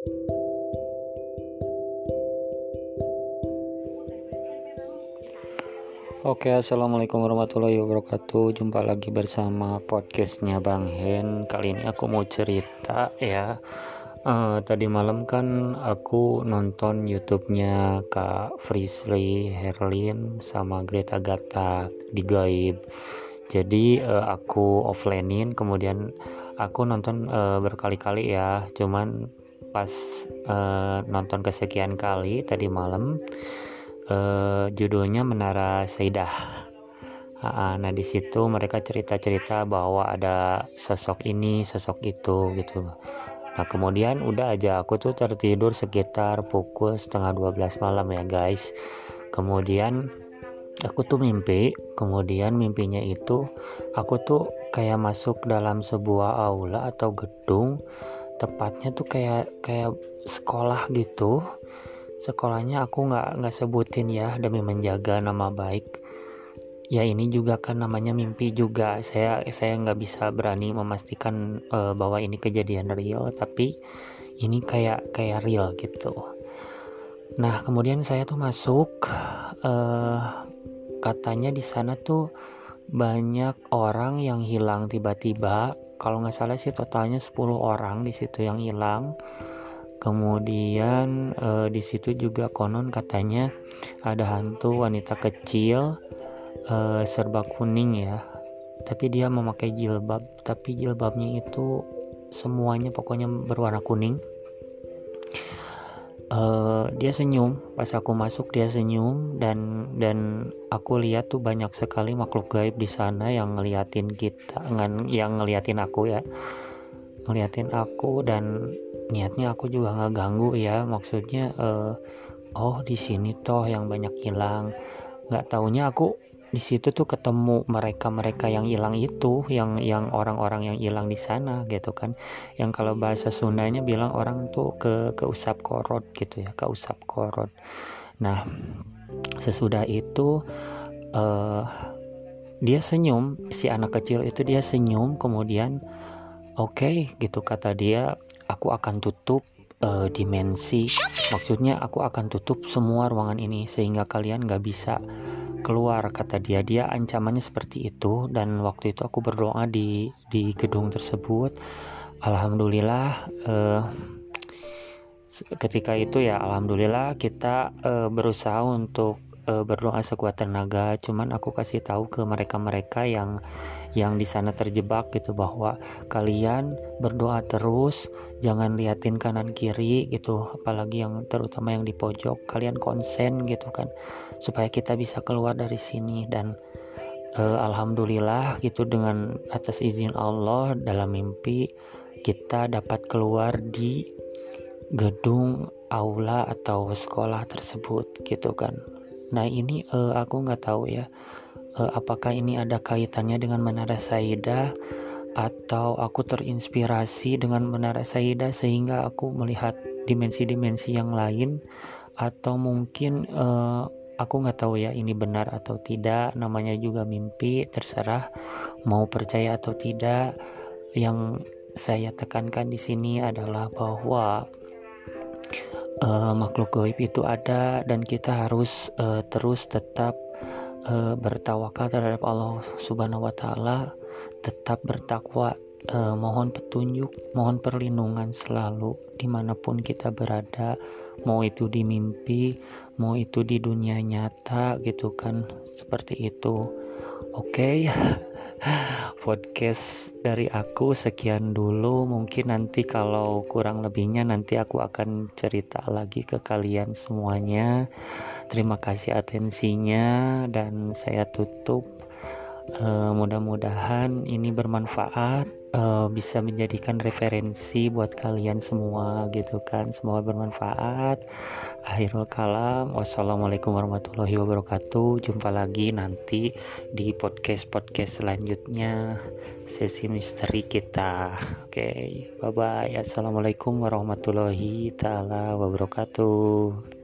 Oke assalamualaikum warahmatullahi wabarakatuh. Jumpa lagi bersama podcastnya Bang Hen. Kali ini aku mau cerita ya. Uh, Tadi malam kan aku nonton youtube-nya Kak Frisly Herlin sama Greta Gata di Gaib. Jadi uh, aku offlinein kemudian aku nonton uh, berkali-kali ya. Cuman pas uh, nonton kesekian kali tadi malam uh, judulnya Menara Saidah. Nah, di situ mereka cerita-cerita bahwa ada sosok ini, sosok itu gitu. Nah, kemudian udah aja aku tuh tertidur sekitar pukul setengah 12 malam ya, guys. Kemudian aku tuh mimpi, kemudian mimpinya itu aku tuh kayak masuk dalam sebuah aula atau gedung, tepatnya tuh kayak kayak sekolah gitu. Sekolahnya aku nggak nggak sebutin ya demi menjaga nama baik. Ya ini juga kan namanya mimpi juga. Saya saya nggak bisa berani memastikan uh, bahwa ini kejadian real tapi ini kayak kayak real gitu. Nah kemudian saya tuh masuk uh, katanya di sana tuh banyak orang yang hilang tiba-tiba kalau nggak salah sih totalnya 10 orang di situ yang hilang. Kemudian e, di situ juga konon katanya ada hantu wanita kecil e, serba kuning ya. Tapi dia memakai jilbab. Tapi jilbabnya itu semuanya pokoknya berwarna kuning uh, dia senyum. Pas aku masuk dia senyum. Dan dan aku lihat tuh banyak sekali makhluk gaib di sana yang ngeliatin kita yang ngeliatin aku ya. Ngeliatin aku dan niatnya aku juga nggak ganggu ya. Maksudnya uh, oh di sini toh yang banyak hilang. Nggak taunya aku di situ tuh ketemu mereka-mereka yang hilang itu yang yang orang-orang yang hilang di sana gitu kan. Yang kalau bahasa Sundanya bilang orang tuh ke usap korot gitu ya ke usap korot. Nah sesudah itu uh, dia senyum si anak kecil itu dia senyum kemudian oke okay, gitu kata dia aku akan tutup uh, dimensi. Maksudnya aku akan tutup semua ruangan ini sehingga kalian gak bisa keluar kata dia. Dia ancamannya seperti itu dan waktu itu aku berdoa di di gedung tersebut. Alhamdulillah uh, ketika itu ya alhamdulillah kita uh, berusaha untuk uh, berdoa sekuat tenaga cuman aku kasih tahu ke mereka-mereka yang yang di sana terjebak gitu bahwa kalian berdoa terus jangan liatin kanan kiri gitu apalagi yang terutama yang di pojok kalian konsen gitu kan supaya kita bisa keluar dari sini. Dan uh, alhamdulillah gitu dengan atas izin Allah dalam mimpi kita dapat keluar di gedung aula atau sekolah tersebut gitu kan nah ini uh, aku nggak tahu ya uh, apakah ini ada kaitannya dengan Menara Saida atau aku terinspirasi dengan Menara Saida sehingga aku melihat dimensi-dimensi yang lain atau mungkin uh, aku nggak tahu ya ini benar atau tidak. Namanya juga mimpi terserah mau percaya atau tidak. Yang saya tekankan di sini adalah bahwa uh, makhluk gaib itu ada dan kita harus uh, terus tetap uh, bertawakal terhadap Allah Subhanahu wa taala, tetap bertakwa, uh, mohon petunjuk, mohon perlindungan selalu di mana pun kita berada, mau itu di mimpi, mau itu di dunia nyata gitu kan, seperti itu. Oke. Okay. podcast dari aku sekian dulu. Mungkin nanti kalau kurang lebihnya nanti aku akan cerita lagi ke kalian semuanya. Terima kasih atensinya dan saya tutup uh, mudah-mudahan ini bermanfaat uh, bisa menjadikan referensi buat kalian semua gitu kan. Semoga bermanfaat. Akhirul kalam. Wassalamualaikum warahmatullahi wabarakatuh. Jumpa lagi nanti di podcast podcast selanjutnya. Sesi misteri kita. Oke okay, bye bye assalamualaikum warahmatullahi taala wabarakatuh